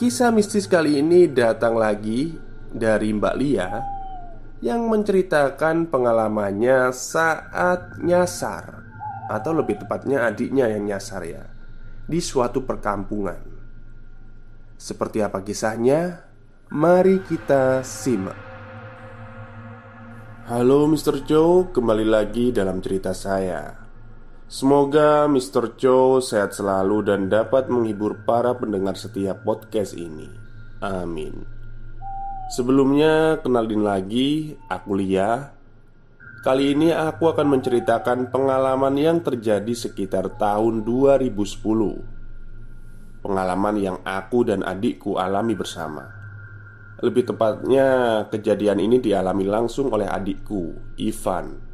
Kisah mistis kali ini datang lagi dari Mbak Lia yang menceritakan pengalamannya saat nyasar atau lebih tepatnya adiknya yang nyasar ya di suatu perkampungan. Seperti apa kisahnya? Mari kita simak. Halo Mr. Joe, kembali lagi dalam cerita saya. Semoga Mr. Cho sehat selalu dan dapat menghibur para pendengar setiap podcast ini. Amin. Sebelumnya, kenalin lagi, aku Lia. Kali ini aku akan menceritakan pengalaman yang terjadi sekitar tahun 2010. Pengalaman yang aku dan adikku alami bersama. Lebih tepatnya, kejadian ini dialami langsung oleh adikku, Ivan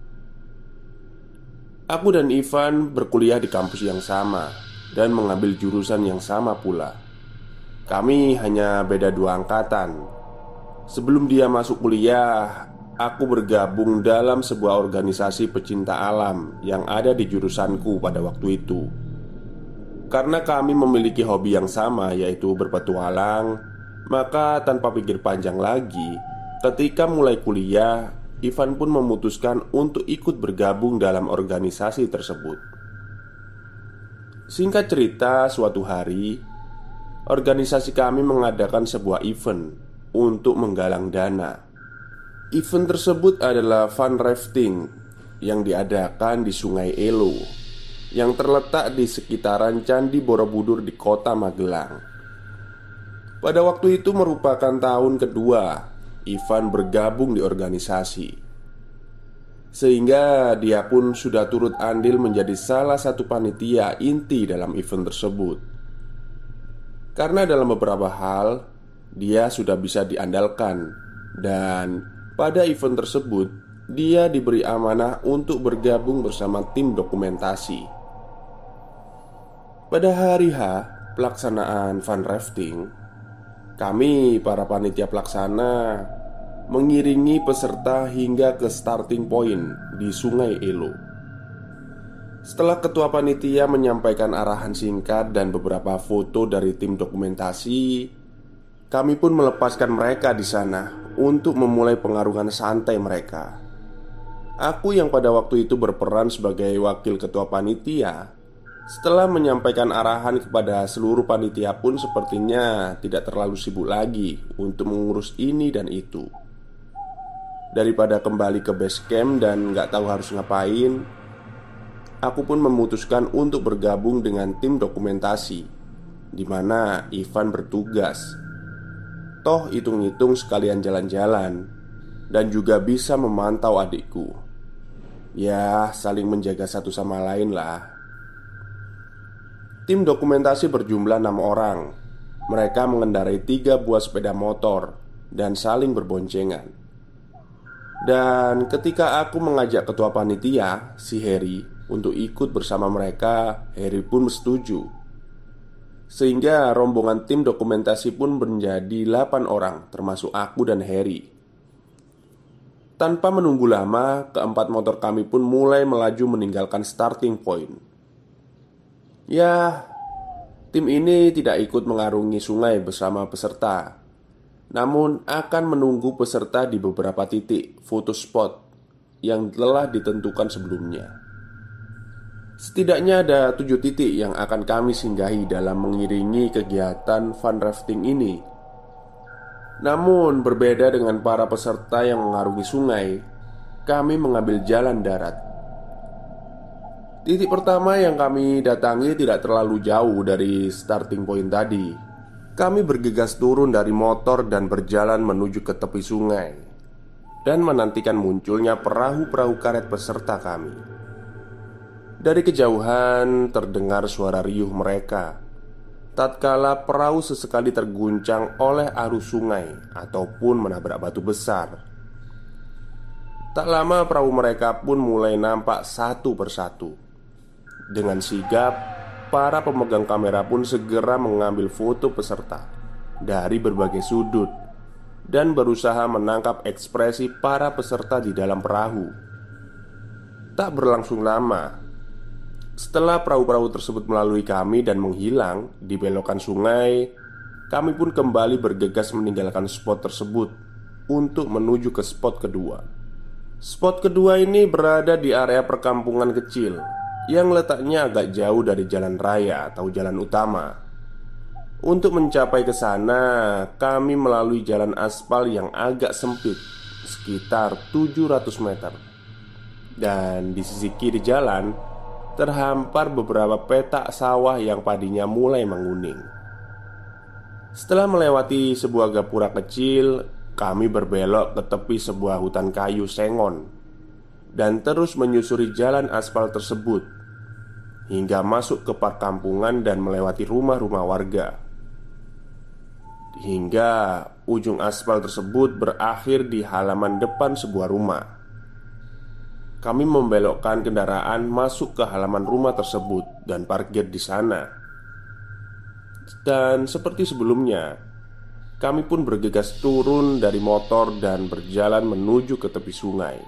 Aku dan Ivan berkuliah di kampus yang sama dan mengambil jurusan yang sama pula. Kami hanya beda dua angkatan. Sebelum dia masuk kuliah, aku bergabung dalam sebuah organisasi pecinta alam yang ada di jurusanku pada waktu itu. Karena kami memiliki hobi yang sama, yaitu berpetualang, maka tanpa pikir panjang lagi, ketika mulai kuliah, Ivan pun memutuskan untuk ikut bergabung dalam organisasi tersebut. Singkat cerita, suatu hari organisasi kami mengadakan sebuah event untuk menggalang dana. Event tersebut adalah fun rafting yang diadakan di Sungai Elo yang terletak di sekitaran Candi Borobudur di kota Magelang. Pada waktu itu merupakan tahun kedua Ivan bergabung di organisasi. Sehingga dia pun sudah turut andil menjadi salah satu panitia inti dalam event tersebut. Karena dalam beberapa hal Dia sudah bisa diandalkan. Dan pada event tersebut Dia diberi amanah untuk bergabung bersama tim dokumentasi. Pada hari H pelaksanaan fun rafting Kami para panitia pelaksana mengiringi peserta hingga ke starting point di Sungai Elo. Setelah ketua panitia menyampaikan arahan singkat dan beberapa foto dari tim dokumentasi, kami pun melepaskan mereka di sana untuk memulai pengarungan santai mereka. Aku yang pada waktu itu berperan sebagai wakil ketua panitia setelah menyampaikan arahan kepada seluruh panitia pun sepertinya tidak terlalu sibuk lagi untuk mengurus ini dan itu. Daripada kembali ke base camp dan nggak tahu harus ngapain Aku pun memutuskan untuk bergabung dengan tim dokumentasi di mana Ivan bertugas. Toh hitung-hitung sekalian jalan-jalan Dan juga bisa memantau adikku. Ya saling menjaga satu sama lain lah. Tim dokumentasi berjumlah enam orang. Mereka mengendarai tiga buah sepeda motor Dan saling berboncengan dan ketika aku mengajak ketua panitia, si Harry, untuk ikut bersama mereka, Harry pun setuju. Sehingga rombongan tim dokumentasi pun menjadi 8 orang, termasuk aku dan Harry. Tanpa menunggu lama, keempat motor kami pun mulai melaju meninggalkan starting point. Ya, tim ini tidak ikut mengarungi sungai bersama peserta namun akan menunggu peserta di beberapa titik foto spot yang telah ditentukan sebelumnya. Setidaknya ada tujuh titik yang akan kami singgahi dalam mengiringi kegiatan fun rafting ini. Namun, berbeda dengan para peserta yang mengarungi sungai, kami mengambil jalan darat. Titik pertama yang kami datangi tidak terlalu jauh dari starting point tadi, kami bergegas turun dari motor dan berjalan menuju ke tepi sungai Dan menantikan munculnya perahu-perahu karet peserta kami Dari kejauhan terdengar suara riuh mereka tatkala perahu sesekali terguncang oleh arus sungai ataupun menabrak batu besar. Tak lama perahu mereka pun mulai nampak satu persatu. Dengan sigap, para pemegang kamera pun segera mengambil foto peserta dari berbagai sudut dan berusaha menangkap ekspresi para peserta di dalam perahu. Tak berlangsung lama, setelah perahu-perahu tersebut melalui kami dan menghilang di belokan sungai, kami pun kembali bergegas meninggalkan spot tersebut untuk menuju ke spot kedua. Spot kedua ini berada di area perkampungan kecil yang letaknya agak jauh dari jalan raya atau jalan utama. Untuk mencapai ke sana, kami melalui jalan aspal yang agak sempit, sekitar 700 meter. Dan di sisi kiri jalan terhampar beberapa petak sawah yang padinya mulai menguning. Setelah melewati sebuah gapura kecil, kami berbelok ke tepi sebuah hutan kayu sengon dan terus menyusuri jalan aspal tersebut hingga masuk ke perkampungan dan melewati rumah-rumah warga. Hingga ujung aspal tersebut berakhir di halaman depan sebuah rumah kami membelokkan kendaraan masuk ke halaman rumah tersebut dan parkir di sana. Dan seperti sebelumnya, kami pun bergegas turun dari motor dan berjalan menuju ke tepi sungai.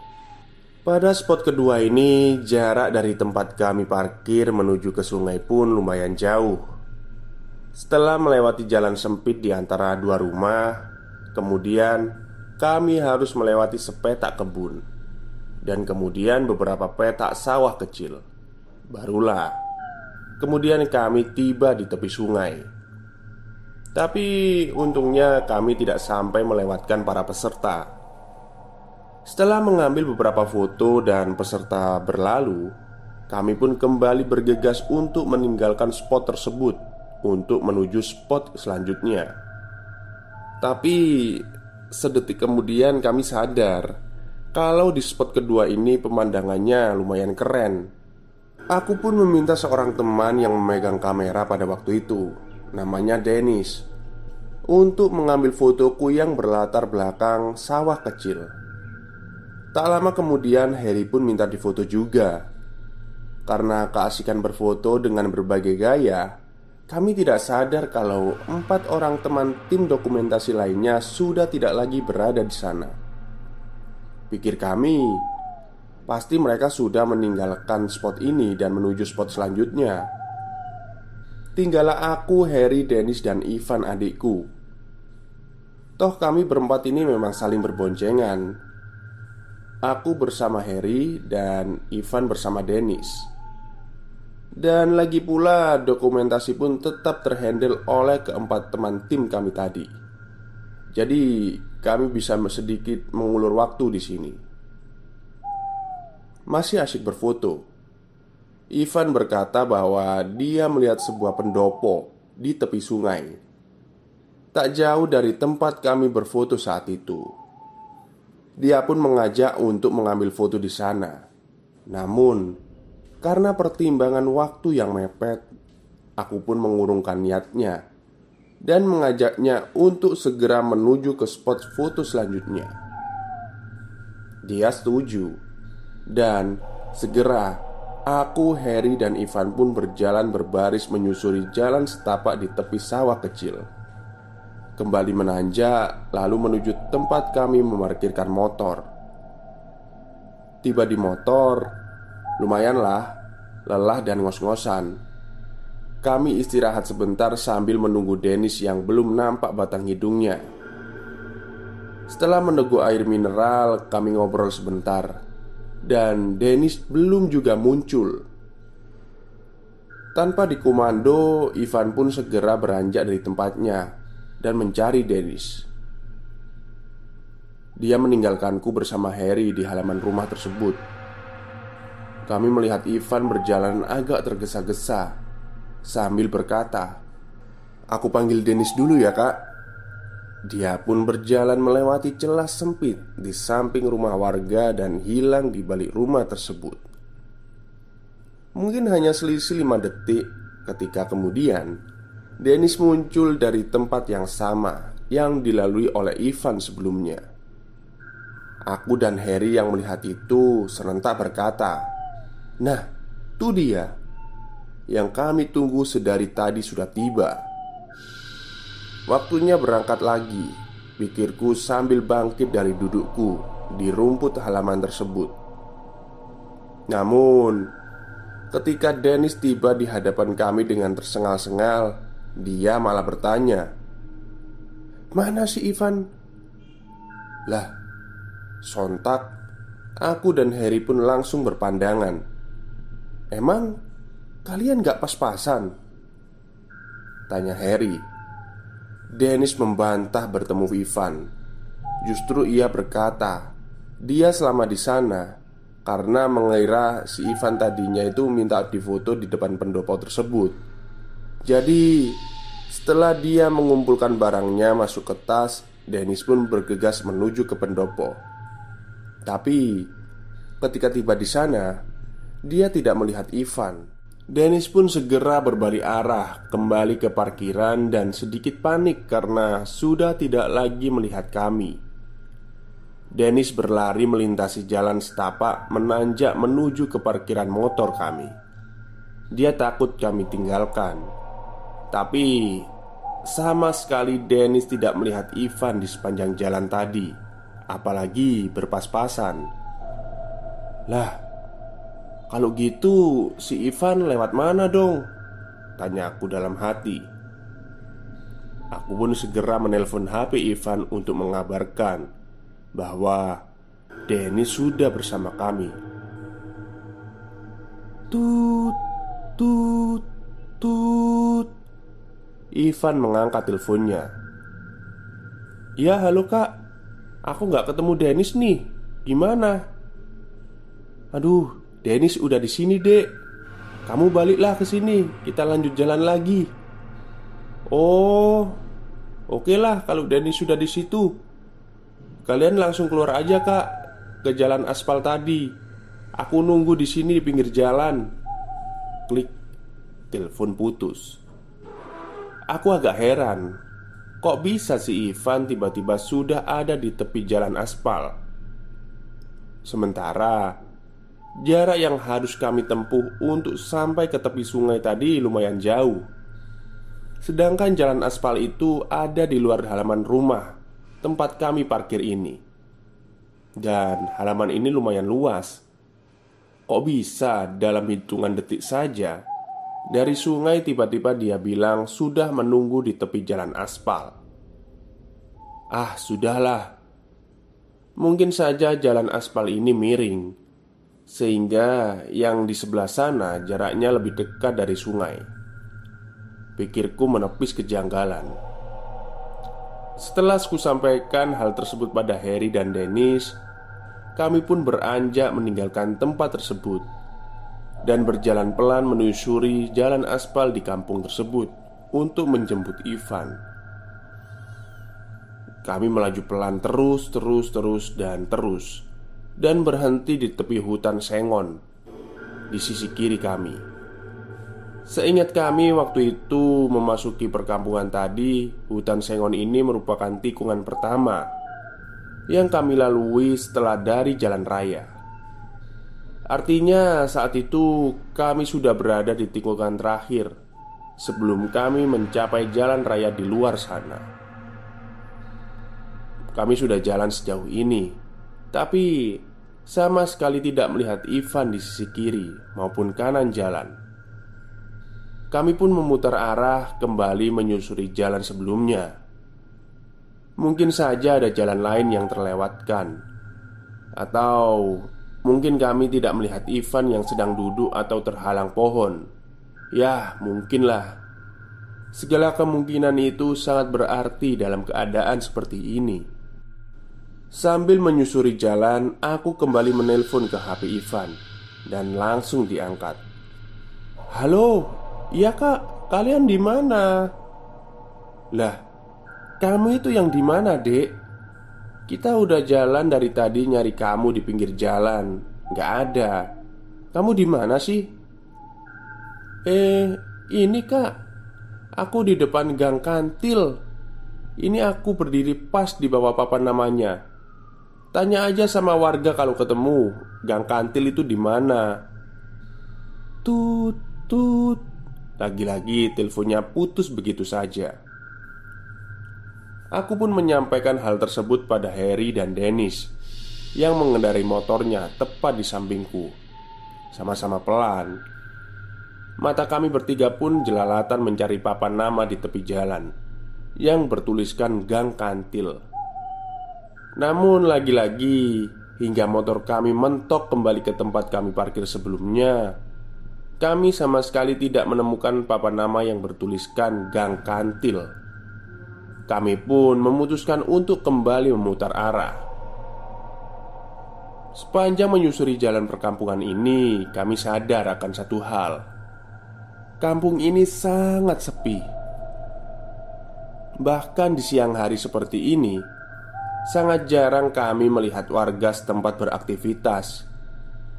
Pada spot kedua ini, jarak dari tempat kami parkir menuju ke sungai pun lumayan jauh. Setelah melewati jalan sempit di antara dua rumah, kemudian kami harus melewati sepetak kebun dan kemudian beberapa petak sawah kecil. Barulah kemudian kami tiba di tepi sungai. Tapi untungnya kami tidak sampai melewatkan para peserta. Setelah mengambil beberapa foto dan peserta berlalu, kami pun kembali bergegas untuk meninggalkan spot tersebut untuk menuju spot selanjutnya. Tapi sedetik kemudian kami sadar kalau di spot kedua ini pemandangannya lumayan keren Aku pun meminta seorang teman yang memegang kamera pada waktu itu Namanya Dennis Untuk mengambil fotoku yang berlatar belakang sawah kecil Tak lama kemudian Harry pun minta difoto juga. Karena keasikan berfoto dengan berbagai gaya Kami tidak sadar kalau empat orang teman tim dokumentasi lainnya sudah tidak lagi berada di sana. Pikir kami Pasti mereka sudah meninggalkan spot ini dan menuju spot selanjutnya. Tinggallah aku, Harry, Dennis, dan Ivan adikku. Toh kami berempat ini memang saling berboncengan Aku bersama Harry dan Ivan bersama Dennis Dan lagi pula dokumentasi pun tetap terhandle oleh keempat teman tim kami tadi Jadi kami bisa sedikit mengulur waktu di sini. Masih asyik berfoto. Ivan berkata bahwa dia melihat sebuah pendopo di tepi sungai, tak jauh dari tempat kami berfoto saat itu. Dia pun mengajak untuk mengambil foto di sana. Namun, karena pertimbangan waktu yang mepet, aku pun mengurungkan niatnya dan mengajaknya untuk segera menuju ke spot foto selanjutnya. Dia setuju, dan segera aku, Harry, dan Ivan pun berjalan berbaris menyusuri jalan setapak di tepi sawah kecil. Kembali menanjak, lalu menuju tempat kami memarkirkan motor. Tiba di motor, lumayanlah lelah dan ngos-ngosan kami istirahat sebentar sambil menunggu Dennis yang belum nampak batang hidungnya. Setelah meneguk air mineral, kami ngobrol sebentar, dan Dennis belum juga muncul. Tanpa dikomando, Ivan pun segera beranjak dari tempatnya dan mencari Dennis. Dia meninggalkanku bersama Harry di halaman rumah tersebut. Kami melihat Ivan berjalan agak tergesa-gesa Sambil berkata Aku panggil Dennis dulu ya kak Dia pun berjalan melewati celah sempit di samping rumah warga dan hilang di balik rumah tersebut Mungkin hanya selisih lima detik ketika kemudian Dennis muncul dari tempat yang sama yang dilalui oleh Ivan sebelumnya. Aku dan Harry yang melihat itu serentak berkata, "Nah, itu dia yang kami tunggu sedari tadi sudah tiba." Waktunya berangkat lagi, pikirku sambil bangkit dari dudukku di rumput halaman tersebut. Namun, ketika Dennis tiba di hadapan kami dengan tersengal-sengal, dia malah bertanya Mana si Ivan? Lah, sontak Aku dan Harry pun langsung berpandangan Emang kalian gak pas-pasan? Tanya Harry Dennis membantah bertemu Ivan Justru ia berkata Dia selama di sana Karena mengira si Ivan tadinya itu minta difoto di depan pendopo tersebut jadi, setelah dia mengumpulkan barangnya masuk ke tas, Dennis pun bergegas menuju ke pendopo. Tapi, ketika tiba di sana, dia tidak melihat Ivan. Dennis pun segera berbalik arah kembali ke parkiran dan sedikit panik karena sudah tidak lagi melihat kami. Dennis berlari melintasi jalan setapak menanjak menuju ke parkiran motor kami. Dia takut kami tinggalkan tapi sama sekali Dennis tidak melihat Ivan di sepanjang jalan tadi Apalagi berpas-pasan. Lah Kalau gitu si Ivan lewat mana dong? Tanya aku dalam hati. Aku pun segera menelpon HP Ivan untuk mengabarkan Bahwa Dennis sudah bersama kami. Tut Tut Tut Ivan mengangkat teleponnya. Ya halo kak. Aku nggak ketemu Dennis nih. Gimana? Aduh Dennis udah di sini dek. Kamu baliklah ke sini. Kita lanjut jalan lagi. Oh Oke lah kalau Dennis sudah di situ. Kalian langsung keluar aja kak Ke jalan aspal tadi. Aku nunggu di sini di pinggir jalan. Klik. Telepon putus Aku agak heran. Kok bisa si Ivan tiba-tiba sudah ada di tepi jalan aspal? Sementara Jarak yang harus kami tempuh untuk sampai ke tepi sungai tadi lumayan jauh. Sedangkan jalan aspal itu ada di luar halaman rumah Tempat kami parkir ini. Dan halaman ini lumayan luas. Kok bisa dalam hitungan detik saja dari sungai tiba-tiba dia bilang sudah menunggu di tepi jalan aspal. Ah sudahlah. Mungkin saja jalan aspal ini miring Sehingga yang di sebelah sana jaraknya lebih dekat dari sungai. Pikirku menepis kejanggalan. Setelah aku sampaikan hal tersebut pada Harry dan Dennis Kami pun beranjak meninggalkan tempat tersebut dan berjalan pelan menyusuri jalan aspal di kampung tersebut untuk menjemput Ivan. Kami melaju pelan terus, terus, terus, dan terus, dan berhenti di tepi hutan sengon di sisi kiri kami. Seingat kami, waktu itu memasuki perkampungan tadi, hutan sengon ini merupakan tikungan pertama yang kami lalui setelah dari jalan raya. Artinya, saat itu kami sudah berada di tikungan terakhir sebelum kami mencapai jalan raya di luar sana. Kami sudah jalan sejauh ini, tapi sama sekali tidak melihat Ivan di sisi kiri maupun kanan jalan. Kami pun memutar arah kembali menyusuri jalan sebelumnya. Mungkin saja ada jalan lain yang terlewatkan, atau Mungkin kami tidak melihat Ivan yang sedang duduk atau terhalang pohon. Ya, mungkinlah. Segala kemungkinan itu sangat berarti dalam keadaan seperti ini. Sambil menyusuri jalan, aku kembali menelpon ke HP Ivan Dan langsung diangkat. Halo, iya kak, kalian di mana? Lah, kamu itu yang di mana dek? Kita udah jalan dari tadi nyari kamu di pinggir jalan. Gak ada. Kamu di mana sih? Eh, ini kak. Aku di depan gang kantil. Ini aku berdiri pas di bawah papan namanya. Tanya aja sama warga kalau ketemu Gang kantil itu di mana? Tut, tut. Lagi-lagi teleponnya putus begitu saja Aku pun menyampaikan hal tersebut pada Harry dan Dennis Yang mengendarai motornya tepat di sampingku. Sama-sama pelan. Mata kami bertiga pun jelalatan mencari papan nama di tepi jalan Yang bertuliskan Gang Kantil. Namun lagi-lagi Hingga motor kami mentok kembali ke tempat kami parkir sebelumnya Kami sama sekali tidak menemukan papan nama yang bertuliskan Gang Kantil kami pun memutuskan untuk kembali memutar arah. Sepanjang menyusuri jalan perkampungan ini, kami sadar akan satu hal: kampung ini sangat sepi. Bahkan di siang hari seperti ini, sangat jarang kami melihat warga setempat beraktivitas.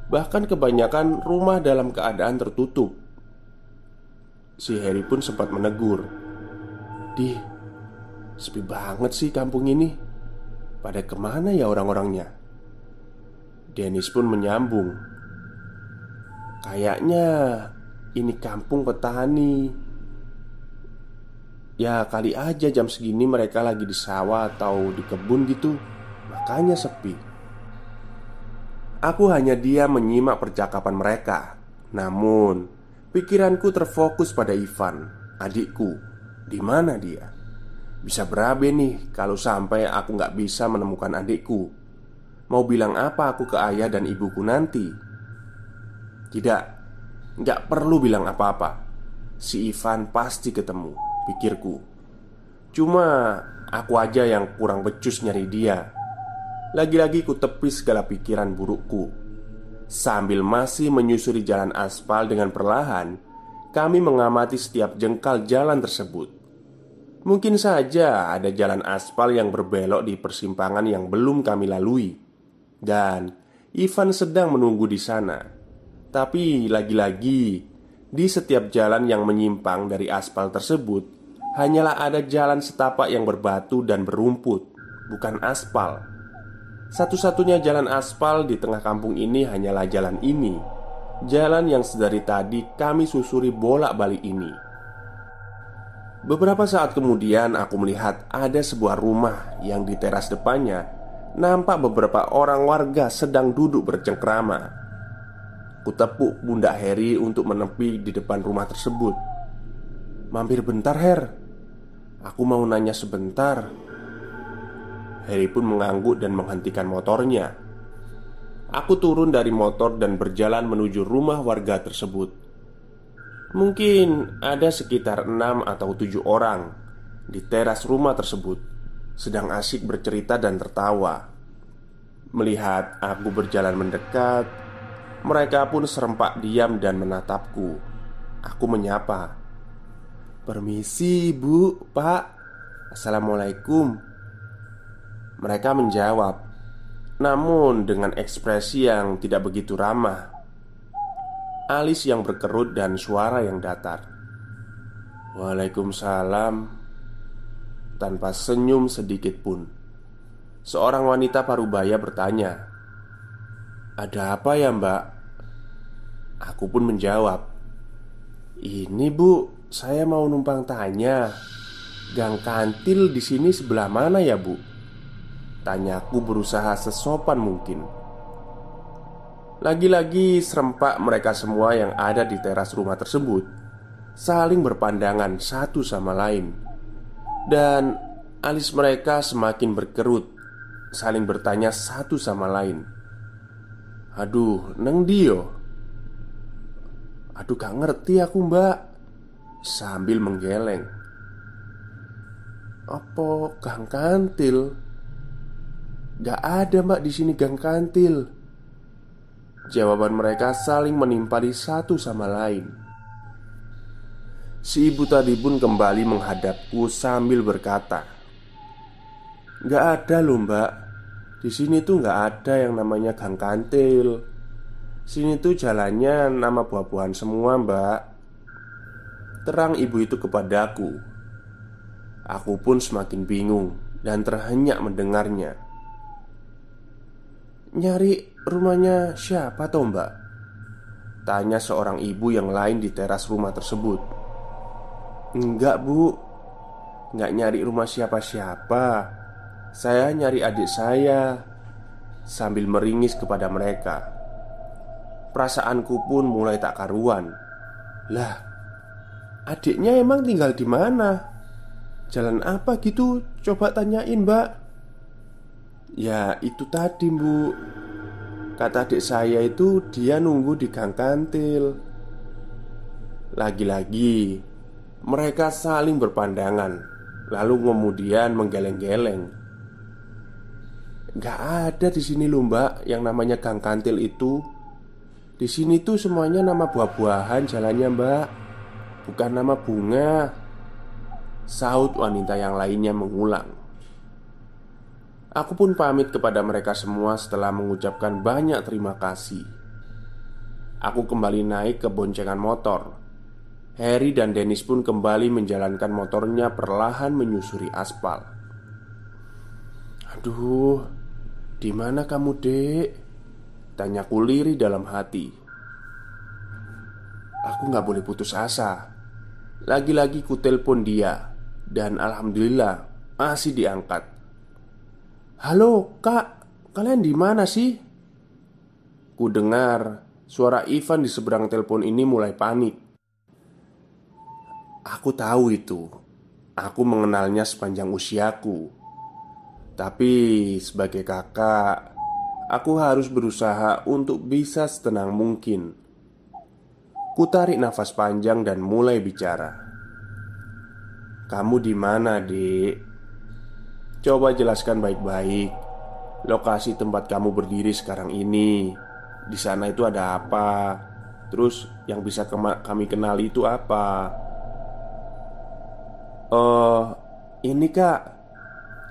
Bahkan kebanyakan rumah dalam keadaan tertutup. Si Harry pun sempat menegur, "Di, Sepi banget sih kampung ini. Pada ke mana ya orang-orangnya? Dennis pun menyambung. Kayaknya ini kampung petani. Ya kali aja jam segini mereka lagi di sawah atau di kebun gitu. Makanya sepi. Aku hanya dia menyimak percakapan mereka. Namun Pikiranku terfokus pada Ivan Adikku. Di mana dia? Bisa berabe nih kalau sampai aku nggak bisa menemukan adikku. Mau bilang apa aku ke ayah dan ibuku nanti? Tidak, nggak perlu bilang apa-apa. Si Ivan pasti ketemu, pikirku. Cuma aku aja yang kurang becus nyari dia. Lagi-lagi ku tepis segala pikiran burukku. Sambil masih menyusuri jalan aspal dengan perlahan Kami mengamati setiap jengkal jalan tersebut Mungkin saja ada jalan aspal yang berbelok di persimpangan yang belum kami lalui, dan Ivan sedang menunggu di sana. Tapi lagi-lagi, di setiap jalan yang menyimpang dari aspal tersebut, hanyalah ada jalan setapak yang berbatu dan berumput, bukan aspal. Satu-satunya jalan aspal di tengah kampung ini hanyalah jalan ini, jalan yang sedari tadi kami susuri bolak-balik ini. Beberapa saat kemudian aku melihat ada sebuah rumah yang di teras depannya Nampak beberapa orang warga sedang duduk bercengkrama. Kutepuk bunda Harry untuk menepi di depan rumah tersebut. Mampir bentar Her. Aku mau nanya sebentar. Harry pun mengangguk dan menghentikan motornya. Aku turun dari motor dan berjalan menuju rumah warga tersebut Mungkin ada sekitar enam atau tujuh orang di teras rumah tersebut Sedang asik bercerita dan tertawa. Melihat aku berjalan mendekat Mereka pun serempak diam dan menatapku. Aku menyapa Permisi bu, pak. Assalamualaikum. Mereka menjawab Namun dengan ekspresi yang tidak begitu ramah alis yang berkerut dan suara yang datar. Waalaikumsalam. Tanpa senyum sedikit pun, seorang wanita parubaya bertanya, "Ada apa ya, Mbak?" Aku pun menjawab, "Ini, Bu, saya mau numpang tanya. Gang kantil di sini sebelah mana ya, Bu?" Tanyaku berusaha sesopan mungkin. Lagi-lagi serempak mereka semua yang ada di teras rumah tersebut. Saling berpandangan satu sama lain. Dan alis mereka semakin berkerut Saling bertanya satu sama lain. Aduh, neng dio. Aduh, gak ngerti aku mbak. Sambil menggeleng. Apa gang kantil? Gak ada mbak di sini gang kantil Jawaban mereka saling menimpali satu sama lain. Si ibu tadi pun kembali menghadapku sambil berkata, "Gak ada loh mbak, di sini tuh gak ada yang namanya gang kantil. Sini tuh jalannya nama buah-buahan semua mbak." terang ibu itu kepadaku. Aku pun semakin bingung dan terhenyak mendengarnya. Nyari rumahnya siapa toh mbak? Tanya seorang ibu yang lain di teras rumah tersebut. Enggak bu. Enggak nyari rumah siapa-siapa. Saya nyari adik saya Sambil meringis kepada mereka. Perasaanku pun mulai tak karuan. Lah Adiknya emang tinggal di mana? Jalan apa gitu? Coba tanyain mbak. Ya itu tadi bu Kata adik saya itu dia nunggu di gang kantil. Lagi-lagi Mereka saling berpandangan Lalu kemudian menggeleng-geleng. Gak ada di sini loh mbak Yang namanya gang kantil itu. Di sini tuh semuanya nama buah-buahan jalannya mbak. Bukan nama bunga. Saut wanita yang lainnya mengulang Aku pun pamit kepada mereka semua setelah mengucapkan banyak terima kasih. Aku kembali naik ke boncengan motor. Harry dan Dennis pun kembali menjalankan motornya perlahan menyusuri aspal. Aduh, di mana kamu, Dek? Tanya kuliri dalam hati. Aku nggak boleh putus asa. Lagi-lagi ku telepon dia dan alhamdulillah masih diangkat. Halo kak, kalian di mana sih? Ku dengar suara Ivan di seberang telepon ini mulai panik. Aku tahu itu. Aku mengenalnya sepanjang usiaku. Tapi sebagai kakak, aku harus berusaha untuk bisa setenang mungkin. Ku tarik nafas panjang dan mulai bicara. Kamu di mana, Dek? Coba jelaskan baik-baik lokasi tempat kamu berdiri sekarang ini. Di sana itu ada apa? Terus yang bisa kami kenali itu apa? Oh, ini Kak.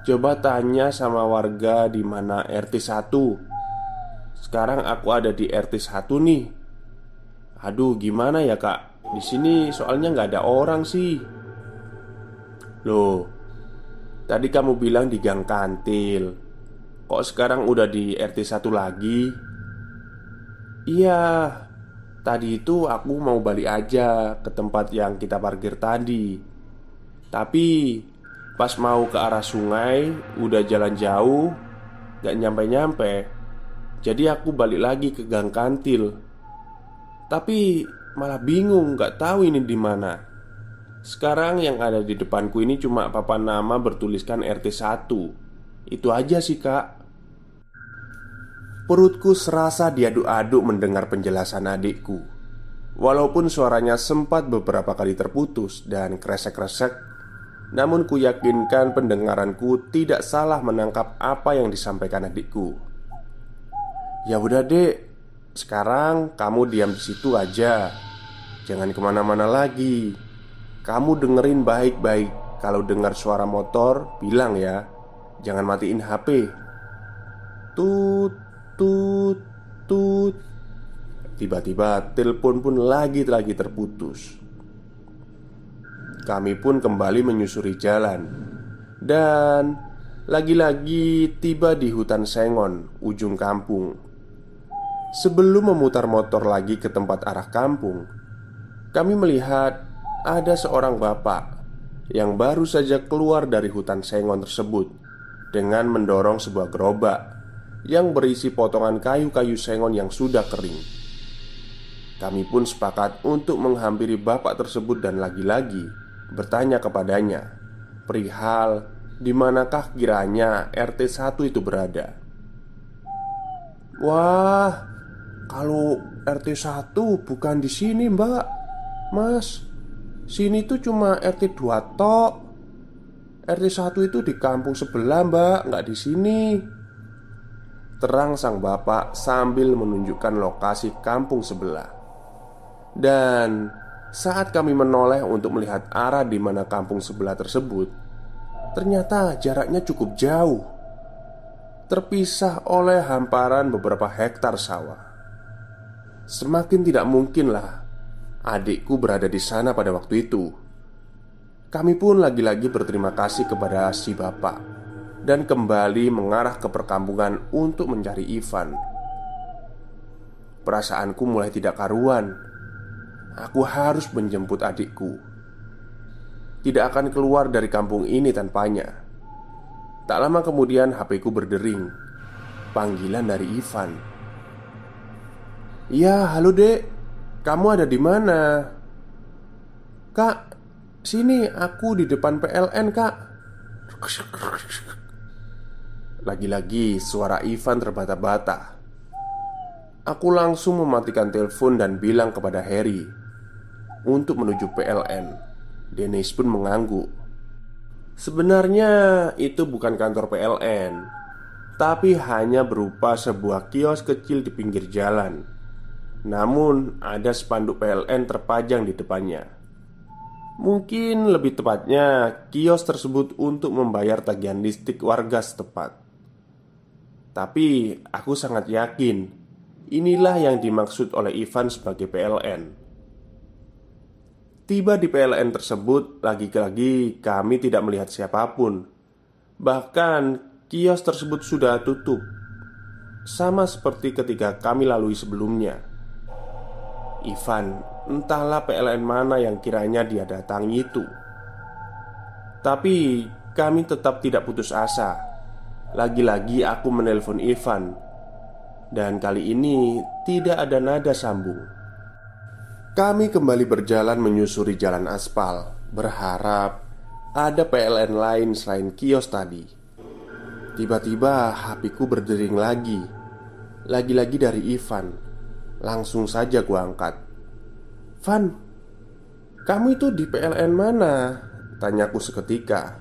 Coba tanya sama warga di mana RT 1. Sekarang aku ada di RT 1 nih. Aduh, gimana ya, Kak? Di sini soalnya nggak ada orang sih. Loh, Tadi kamu bilang di Gang Kantil Kok sekarang udah di RT 1 lagi? Iya Tadi itu aku mau balik aja ke tempat yang kita parkir tadi Tapi Pas mau ke arah sungai Udah jalan jauh Gak nyampe-nyampe Jadi aku balik lagi ke Gang Kantil Tapi malah bingung gak tahu ini di mana. Sekarang yang ada di depanku ini cuma papan nama bertuliskan RT 1 Itu aja sih kak. Perutku serasa diaduk-aduk mendengar penjelasan adikku. Walaupun suaranya sempat beberapa kali terputus dan kresek-kresek Namun ku yakinkan pendengaranku tidak salah menangkap apa yang disampaikan adikku. Ya udah dek. Sekarang kamu diam di situ aja. Jangan ke mana-mana lagi kamu dengerin baik-baik. Kalau dengar suara motor, bilang ya. Jangan matiin HP Tut, tut, tut. Tiba-tiba telepon pun lagi-lagi terputus. Kami pun kembali menyusuri jalan. Dan lagi-lagi tiba di hutan Sengon, ujung kampung. Sebelum memutar motor lagi ke tempat arah kampung Kami melihat ada seorang bapak yang baru saja keluar dari hutan sengon tersebut dengan mendorong sebuah gerobak yang berisi potongan kayu-kayu sengon yang sudah kering. Kami pun sepakat untuk menghampiri bapak tersebut dan lagi-lagi bertanya kepadanya perihal di manakah kiranya RT 1 itu berada. Wah, kalau RT 1 bukan di sini, Mbak. Mas, Sini tuh cuma RT 2 tok. RT 1 itu di kampung sebelah mbak. Nggak di sini. Terang sang bapak sambil menunjukkan lokasi kampung sebelah. Dan saat kami menoleh untuk melihat arah di mana kampung sebelah tersebut Ternyata jaraknya cukup jauh. Terpisah oleh hamparan beberapa hektar sawah. Semakin tidak mungkin lah adikku berada di sana pada waktu itu. Kami pun lagi-lagi berterima kasih kepada si bapak dan kembali mengarah ke perkampungan untuk mencari Ivan. Perasaanku mulai tidak karuan. Aku harus menjemput adikku. Tidak akan keluar dari kampung ini tanpanya. Tak lama kemudian HP ku berdering. Panggilan dari Ivan. "Ya, halo, Dek. Kamu ada di mana?" "Kak, sini aku di depan PLN, Kak." Lagi-lagi suara Ivan terbata-bata. Aku langsung mematikan telepon dan bilang kepada Harry untuk menuju PLN. Dennis pun mengangguk. Sebenarnya itu bukan kantor PLN, tapi hanya berupa sebuah kios kecil di pinggir jalan. Namun, ada spanduk PLN terpajang di depannya. Mungkin lebih tepatnya, kios tersebut untuk membayar tagihan listrik warga setempat. Tapi aku sangat yakin inilah yang dimaksud oleh Ivan sebagai PLN. Tiba di PLN tersebut, lagi-lagi kami tidak melihat siapa pun. Bahkan kios tersebut sudah tutup, sama seperti ketika kami lalui sebelumnya. Ivan, entahlah PLN mana yang kiranya dia datangi itu. Tapi kami tetap tidak putus asa. Lagi-lagi aku menelpon Ivan. Dan kali ini tidak ada nada sambung. Kami kembali berjalan menyusuri jalan aspal Berharap ada PLN lain selain kios tadi. Tiba-tiba HP ku berdering lagi. Lagi-lagi dari Ivan Langsung saja gua angkat. Van Kamu itu di PLN mana? Tanyaku seketika.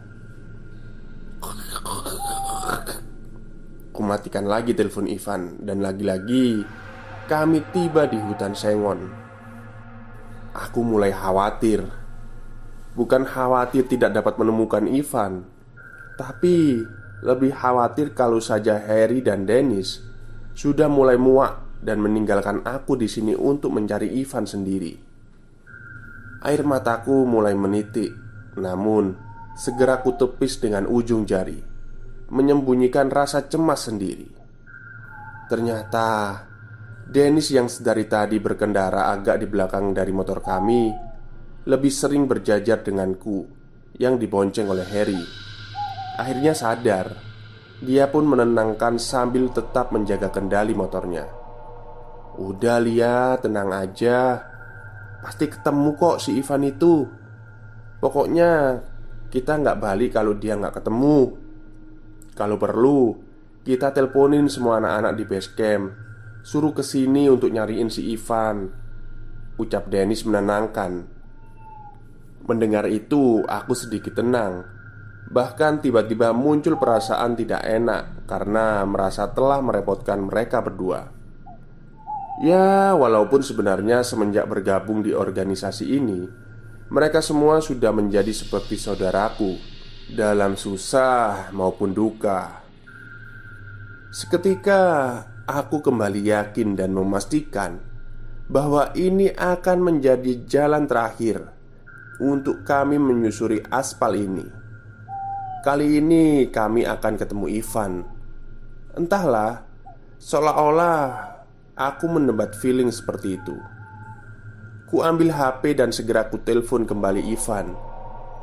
Kumatikan lagi telepon Ivan Dan lagi-lagi Kami tiba di hutan Sengon. Aku mulai khawatir. Bukan khawatir tidak dapat menemukan Ivan Tapi Lebih khawatir kalau saja Harry dan Dennis Sudah mulai muak Dan meninggalkan aku di sini untuk mencari Ivan sendiri Air mataku mulai menitik Namun Segera kutepis dengan ujung jari menyembunyikan rasa cemas sendiri. Ternyata Dennis yang sedari tadi berkendara agak di belakang dari motor kami lebih sering berjajar denganku yang dibonceng oleh Harry. Akhirnya sadar, dia pun menenangkan sambil tetap menjaga kendali motornya. Udah lihat, tenang aja. Pasti ketemu kok si Ivan itu. Pokoknya kita nggak balik kalau dia nggak ketemu. Kalau perlu, kita teleponin semua anak-anak di base camp Suruh ke sini untuk nyariin si Ivan Ucap Dennis menenangkan Mendengar itu, aku sedikit tenang Bahkan tiba-tiba muncul perasaan tidak enak Karena merasa telah merepotkan mereka berdua Ya, walaupun sebenarnya semenjak bergabung di organisasi ini Mereka semua sudah menjadi seperti saudaraku dalam susah maupun duka. Seketika aku kembali yakin dan memastikan bahwa ini akan menjadi jalan terakhir untuk kami menyusuri aspal ini. Kali ini kami akan ketemu Ivan. Entahlah, seolah-olah aku mendebat feeling seperti itu. Ku ambil HP dan segera ku telepon kembali Ivan.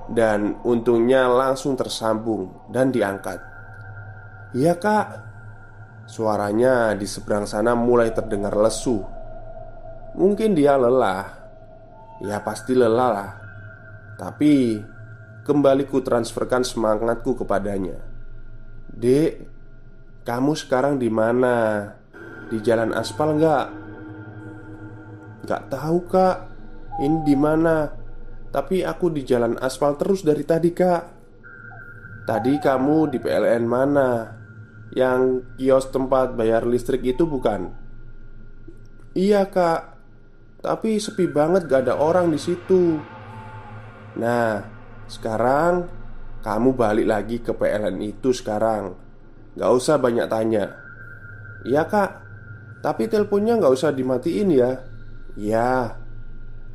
Dan untungnya langsung tersambung dan diangkat. Iya kak. Suaranya di seberang sana mulai terdengar lesu. Mungkin dia lelah. Ya pasti lelah lah. Tapi Kembali ku transferkan semangatku kepadanya. Dek Kamu sekarang di mana? Di jalan aspal nggak? Nggak tahu kak Ini di mana? Tapi aku di jalan aspal terus dari tadi kak Tadi kamu di PLN mana? Yang kios tempat bayar listrik itu bukan? Iya kak Tapi sepi banget gak ada orang di situ Nah Sekarang Kamu balik lagi ke PLN itu sekarang Gak usah banyak tanya Iya kak Tapi teleponnya gak usah dimatiin ya. Iya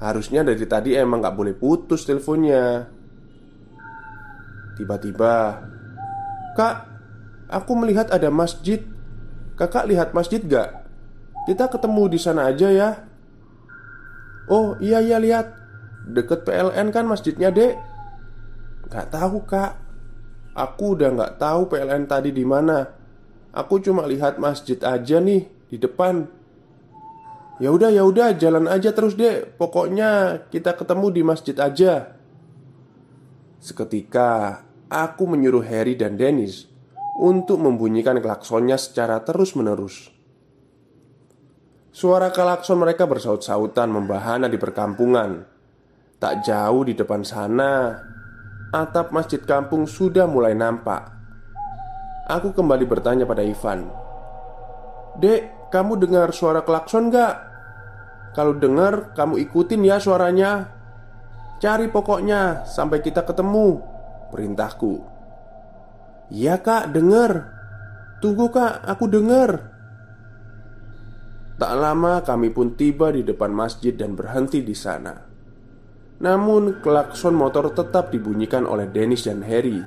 Harusnya dari tadi emang gak boleh putus teleponnya. Tiba-tiba Kak, aku melihat ada masjid. Kakak lihat masjid gak? Kita ketemu di sana aja ya. Oh iya iya lihat. Deket PLN kan masjidnya dek. Gak tahu kak. Aku udah gak tahu PLN tadi di mana. Aku cuma lihat masjid aja nih di depan Ya udah ya udah jalan aja terus deh. Pokoknya kita ketemu di masjid aja. Seketika aku menyuruh Harry dan Dennis untuk membunyikan klaksonnya secara terus-menerus. Suara klakson mereka bersaut-sautan membahana di perkampungan. Tak jauh di depan sana, atap masjid kampung sudah mulai nampak. Aku kembali bertanya pada Ivan, "Dek, kamu dengar suara klakson gak?" Kalau dengar, kamu ikutin ya suaranya. Cari pokoknya sampai kita ketemu. Perintahku. Iya kak, dengar. Tunggu kak, aku dengar. Tak lama kami pun tiba di depan masjid dan berhenti di sana. Namun klakson motor tetap dibunyikan oleh Dennis dan Harry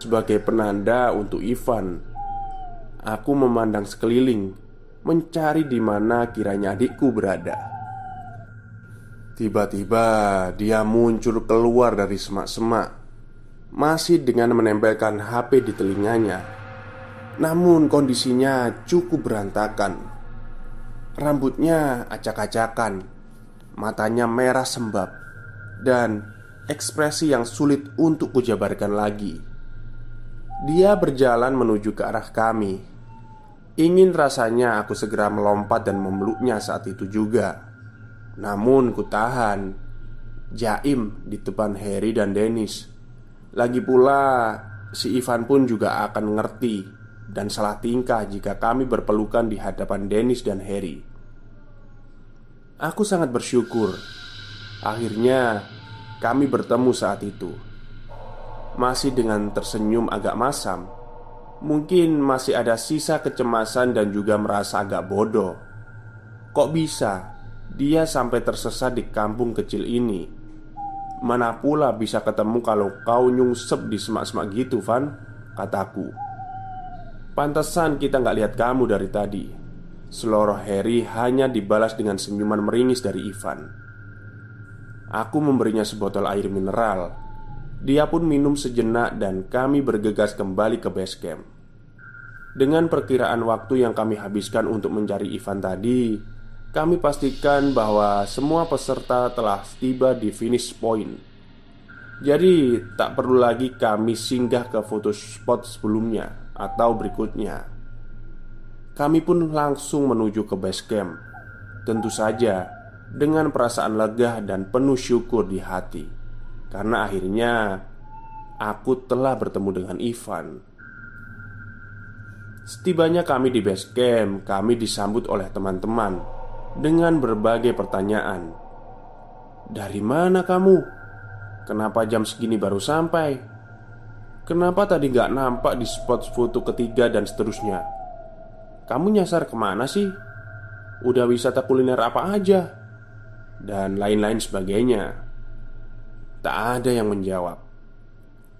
sebagai penanda untuk Ivan. Aku memandang sekeliling, mencari di mana kiranya adikku berada. Tiba-tiba dia muncul keluar dari semak-semak Masih dengan menempelkan HP di telinganya. Namun kondisinya cukup berantakan. Rambutnya acak-acakan Matanya merah sembab Dan ekspresi yang sulit untuk kujabarkan lagi. Dia berjalan menuju ke arah kami Ingin rasanya aku segera melompat dan memeluknya saat itu juga. Namun ku tahan. Jaim di depan Harry dan Dennis. Lagi pula si Ivan pun juga akan ngerti Dan salah tingkah jika kami berpelukan di hadapan Dennis dan Harry. Aku sangat bersyukur. Akhirnya kami bertemu saat itu. Masih dengan tersenyum agak masam Mungkin masih ada sisa kecemasan dan juga merasa agak bodoh. Kok bisa dia sampai tersesat di kampung kecil ini? Mana pula bisa ketemu kalau kau nyungsep di semak-semak gitu, Van? Kataku. Pantesan kita nggak lihat kamu dari tadi. Seloroh Harry hanya dibalas dengan senyuman meringis dari Ivan. Aku memberinya sebotol air mineral. Dia pun minum sejenak dan kami bergegas kembali ke base camp Dengan perkiraan waktu yang kami habiskan untuk mencari Ivan tadi kami pastikan bahwa semua peserta telah tiba di finish point. Jadi, tak perlu lagi kami singgah ke foto spot sebelumnya atau berikutnya. Kami pun langsung menuju ke base camp. Tentu saja dengan perasaan lega dan penuh syukur di hati, karena akhirnya aku telah bertemu dengan Ivan. Setibanya kami di base camp, kami disambut oleh teman-teman dengan berbagai pertanyaan. "Dari mana kamu? Kenapa jam segini baru sampai? Kenapa tadi gak nampak di spot foto ketiga dan seterusnya? Kamu nyasar ke mana sih? Udah wisata kuliner apa aja?" Dan lain-lain sebagainya. Tak ada yang menjawab.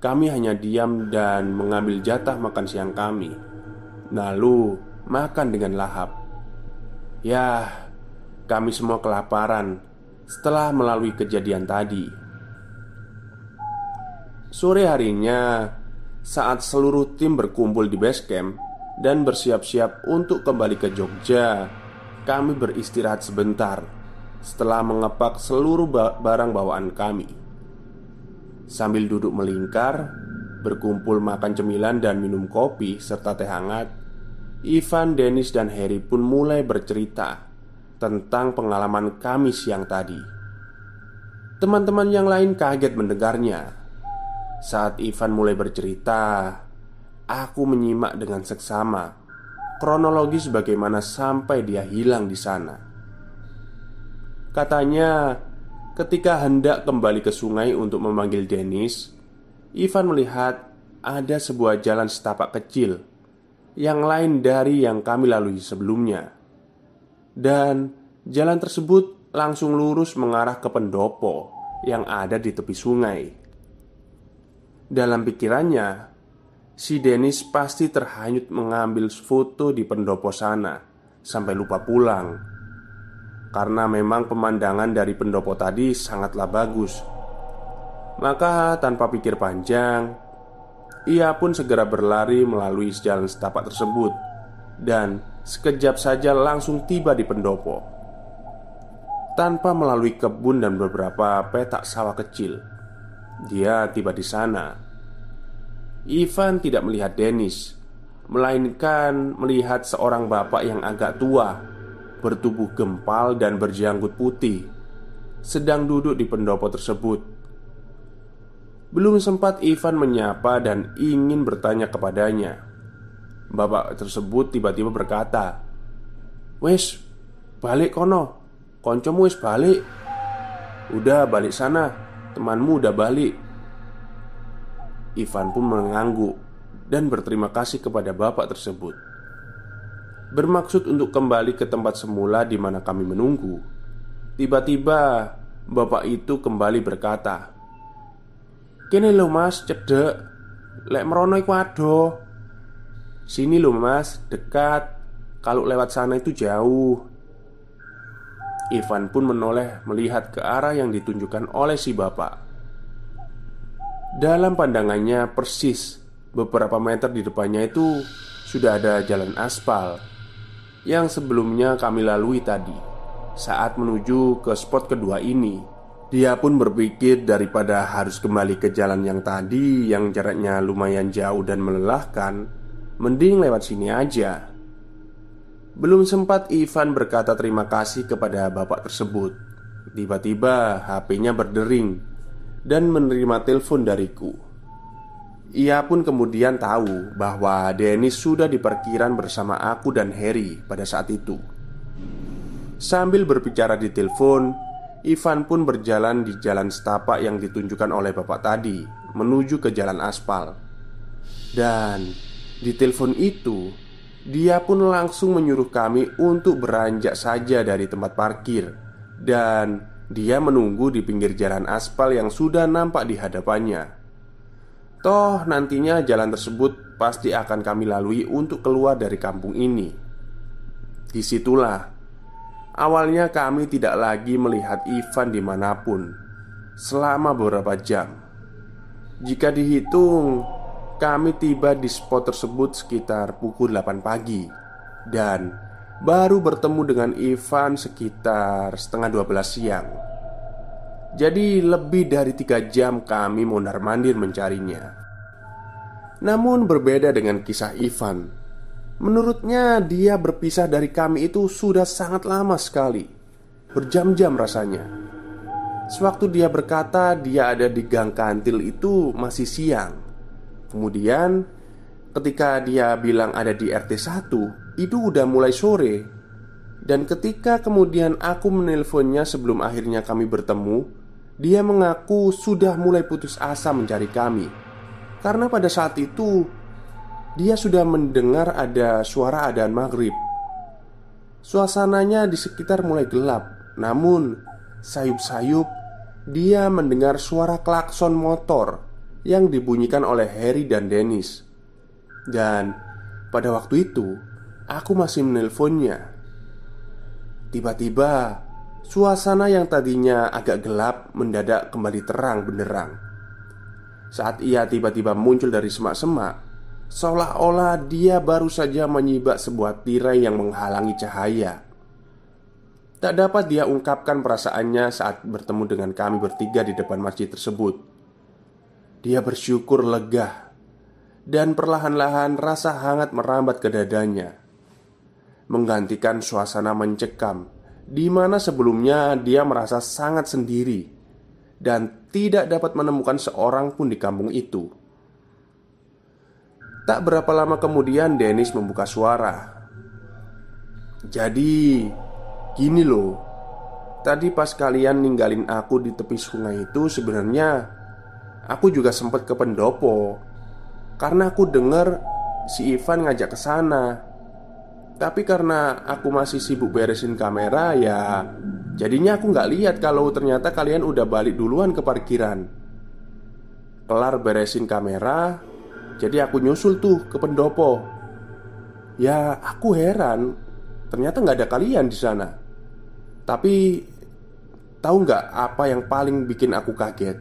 Kami hanya diam dan mengambil jatah makan siang kami, lalu makan dengan lahap. Ya, kami semua kelaparan setelah melalui kejadian tadi. Sore harinya, saat seluruh tim berkumpul di base camp dan bersiap-siap untuk kembali ke Jogja, kami beristirahat sebentar setelah mengepak seluruh barang bawaan kami. Sambil duduk melingkar, berkumpul makan cemilan dan minum kopi serta teh hangat, Ivan, Dennis, dan Harry pun mulai bercerita tentang pengalaman kami siang tadi. Teman-teman yang lain kaget mendengarnya. Saat Ivan mulai bercerita, aku menyimak dengan seksama kronologis bagaimana sampai dia hilang di sana. Katanya, ketika hendak kembali ke sungai untuk memanggil Dennis, Ivan melihat ada sebuah jalan setapak kecil yang lain dari yang kami lalui sebelumnya dan jalan tersebut langsung lurus mengarah ke pendopo yang ada di tepi sungai. Dalam pikirannya, si Dennis pasti terhanyut mengambil foto di pendopo sana sampai lupa pulang. Karena memang pemandangan dari pendopo tadi sangatlah bagus. Maka tanpa pikir panjang, ia pun segera berlari melalui jalan setapak tersebut dan sekejap saja langsung tiba di pendopo. Tanpa melalui kebun dan beberapa petak sawah kecil, dia tiba di sana. Ivan tidak melihat Dennis, melainkan melihat seorang bapak yang agak tua, bertubuh gempal dan berjanggut putih, sedang duduk di pendopo tersebut belum sempat Ivan menyapa dan ingin bertanya kepadanya. Bapak tersebut tiba-tiba berkata Wes, balik kono. Koncomu wes balik. Udah balik sana. Temanmu udah balik. Ivan pun mengangguk Dan berterima kasih kepada bapak tersebut. Bermaksud untuk kembali ke tempat semula di mana kami menunggu Tiba-tiba Bapak itu kembali berkata Kene lho mas, cedek Lek merono iku ado Sini lho mas, dekat. Kalau lewat sana itu jauh. Ivan pun menoleh melihat ke arah yang ditunjukkan oleh si bapak. Dalam pandangannya persis Beberapa meter di depannya itu Sudah ada jalan aspal Yang sebelumnya kami lalui tadi Saat menuju ke spot kedua ini dia pun berpikir daripada harus kembali ke jalan yang tadi yang jaraknya lumayan jauh dan melelahkan, mending lewat sini aja. Belum sempat Ivan berkata terima kasih kepada bapak tersebut. Tiba-tiba HP-nya berdering dan menerima telepon dariku. Ia pun kemudian tahu bahwa Dennis sudah di parkiran bersama aku dan Harry pada saat itu. Sambil berbicara di telepon, Ivan pun berjalan di jalan setapak yang ditunjukkan oleh bapak tadi Menuju ke jalan aspal. Dan di telepon itu Dia pun langsung menyuruh kami untuk beranjak saja dari tempat parkir. Dan dia menunggu di pinggir jalan aspal yang sudah nampak di hadapannya. Toh nantinya jalan tersebut pasti akan kami lalui untuk keluar dari kampung ini. Di situlah Awalnya kami tidak lagi melihat Ivan di mana pun Selama beberapa jam. Jika dihitung Kami tiba di spot tersebut sekitar pukul 8 pagi Dan baru bertemu dengan Ivan sekitar setengah 12 siang. Jadi lebih dari tiga jam kami mondar-mandir mencarinya. Namun berbeda dengan kisah Ivan Menurutnya dia berpisah dari kami itu sudah sangat lama sekali. Berjam-jam rasanya. Sewaktu dia berkata dia ada di gang kantil itu masih siang. Kemudian ketika dia bilang ada di RT 1 Itu udah mulai sore. Dan ketika kemudian aku menelponnya sebelum akhirnya kami bertemu Dia mengaku sudah mulai putus asa mencari kami. Karena pada saat itu dia sudah mendengar ada suara adaan maghrib. Suasananya di sekitar mulai gelap Namun sayup-sayup Dia mendengar suara klakson motor Yang dibunyikan oleh Harry dan Dennis. Dan pada waktu itu Aku masih menelponnya. Tiba-tiba Suasana yang tadinya agak gelap mendadak kembali terang benderang. Saat ia tiba-tiba muncul dari semak-semak Seolah-olah dia baru saja menyibak sebuah tirai yang menghalangi cahaya. Tak dapat dia ungkapkan perasaannya saat bertemu dengan kami bertiga di depan masjid tersebut. Dia bersyukur lega Dan perlahan-lahan rasa hangat merambat ke dadanya Menggantikan suasana mencekam di mana sebelumnya dia merasa sangat sendiri Dan tidak dapat menemukan seorang pun di kampung itu Tak berapa lama kemudian Dennis membuka suara. Jadi Gini loh. Tadi pas kalian ninggalin aku di tepi sungai itu sebenarnya Aku juga sempat ke pendopo. Karena aku dengar si Ivan ngajak ke sana. Tapi karena aku masih sibuk beresin kamera ya Jadinya aku nggak lihat kalau ternyata kalian udah balik duluan ke parkiran. Kelar beresin kamera Jadi aku nyusul tuh ke pendopo. Ya aku heran Ternyata nggak ada kalian di sana. Tapi Tahu nggak apa yang paling bikin aku kaget?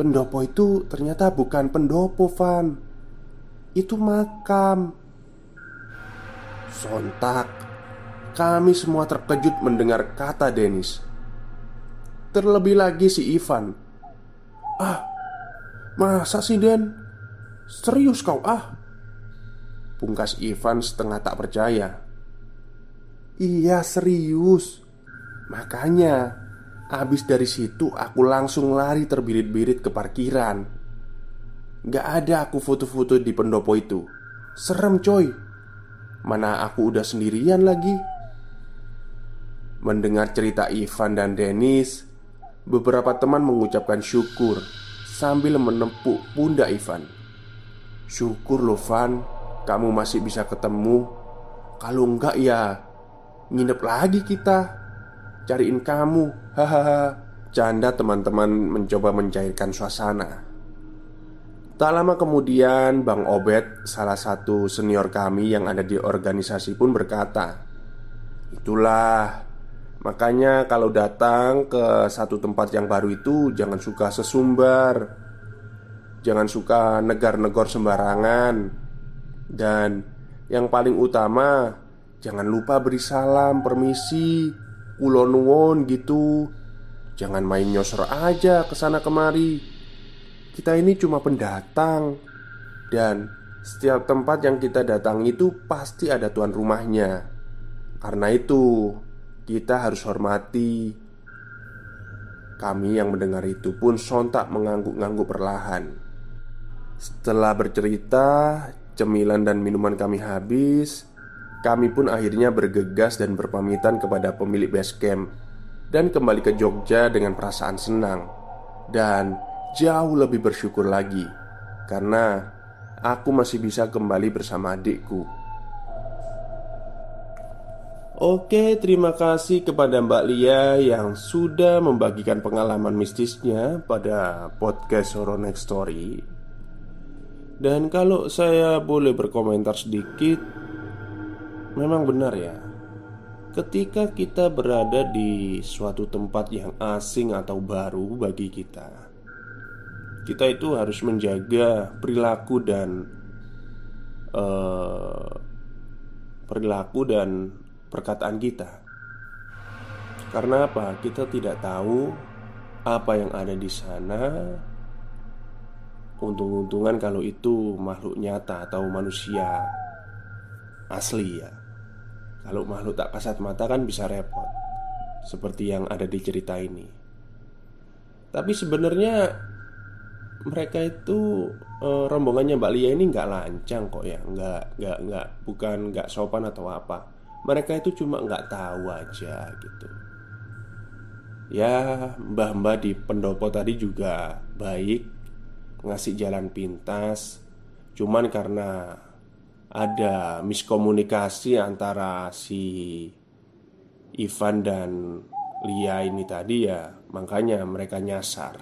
Pendopo itu ternyata bukan pendopo, Van. Itu makam. Sontak. Kami semua terkejut mendengar kata Dennis. Terlebih lagi si Ivan. Ah, masa sih Den? Serius kau ah? Pungkas Ivan setengah tak percaya. Iya serius. Makanya Abis dari situ aku langsung lari terbirit-birit ke parkiran. Gak ada aku foto-foto di pendopo itu. Serem coy. Mana aku udah sendirian lagi. Mendengar cerita Ivan dan Dennis Beberapa teman mengucapkan syukur Sambil menepuk pundak Ivan. Syukur loh Van. Kamu masih bisa ketemu. Kalau enggak ya Nginep lagi kita. Cariin kamu. Hahaha. Canda teman-teman mencoba mencairkan suasana. Tak lama kemudian Bang Obed Salah satu senior kami yang ada di organisasi pun berkata Itulah Makanya kalau datang ke satu tempat yang baru itu Jangan suka sesumbar. Jangan suka negar-negor sembarangan. Dan yang paling utama Jangan lupa beri salam, permisi Ulonuwon gitu. Jangan main nyosor aja ke sana kemari. Kita ini cuma pendatang. Dan setiap tempat yang kita datang itu pasti ada tuan rumahnya. Karena itu kita harus hormati. Kami yang mendengar itu pun sontak mengangguk-ngangguk perlahan. Setelah bercerita Cemilan dan minuman kami habis Kami pun akhirnya bergegas dan berpamitan kepada pemilik base camp Dan kembali ke Jogja dengan perasaan senang. Dan jauh lebih bersyukur lagi Karena aku masih bisa kembali bersama adikku Oke, terima kasih kepada Mbak Lia yang sudah membagikan pengalaman mistisnya pada podcast Horror Next Story. Dan kalau saya boleh berkomentar sedikit, memang benar ya. Ketika kita berada di suatu tempat yang asing atau baru bagi kita, kita itu harus menjaga perilaku dan uh, perilaku dan perkataan kita. Karena apa? Kita tidak tahu apa yang ada di sana. Untung-untungan kalau itu makhluk nyata atau manusia asli ya. Kalau makhluk tak kasat mata kan bisa repot. Seperti yang ada di cerita ini. Tapi sebenarnya mereka itu e, rombongannya Mbak Lia ini nggak lancang kok ya, nggak nggak nggak bukan nggak sopan atau apa mereka itu cuma nggak tahu aja gitu. Ya mbah-mbah di pendopo tadi juga baik Ngasih jalan pintas. Cuman karena ada miskomunikasi antara si Ivan dan Lia ini tadi ya Makanya mereka nyasar.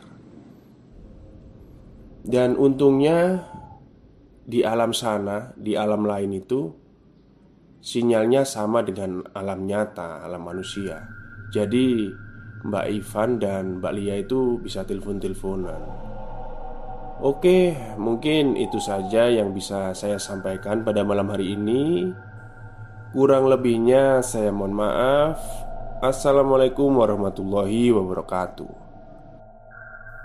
Dan untungnya di alam sana, di alam lain itu Sinyalnya sama dengan alam nyata, alam manusia. Jadi Mbak Ivan dan Mbak Lia itu bisa telepon-teleponan. Oke, mungkin itu saja yang bisa saya sampaikan pada malam hari ini. Kurang lebihnya saya mohon maaf. Assalamualaikum warahmatullahi wabarakatuh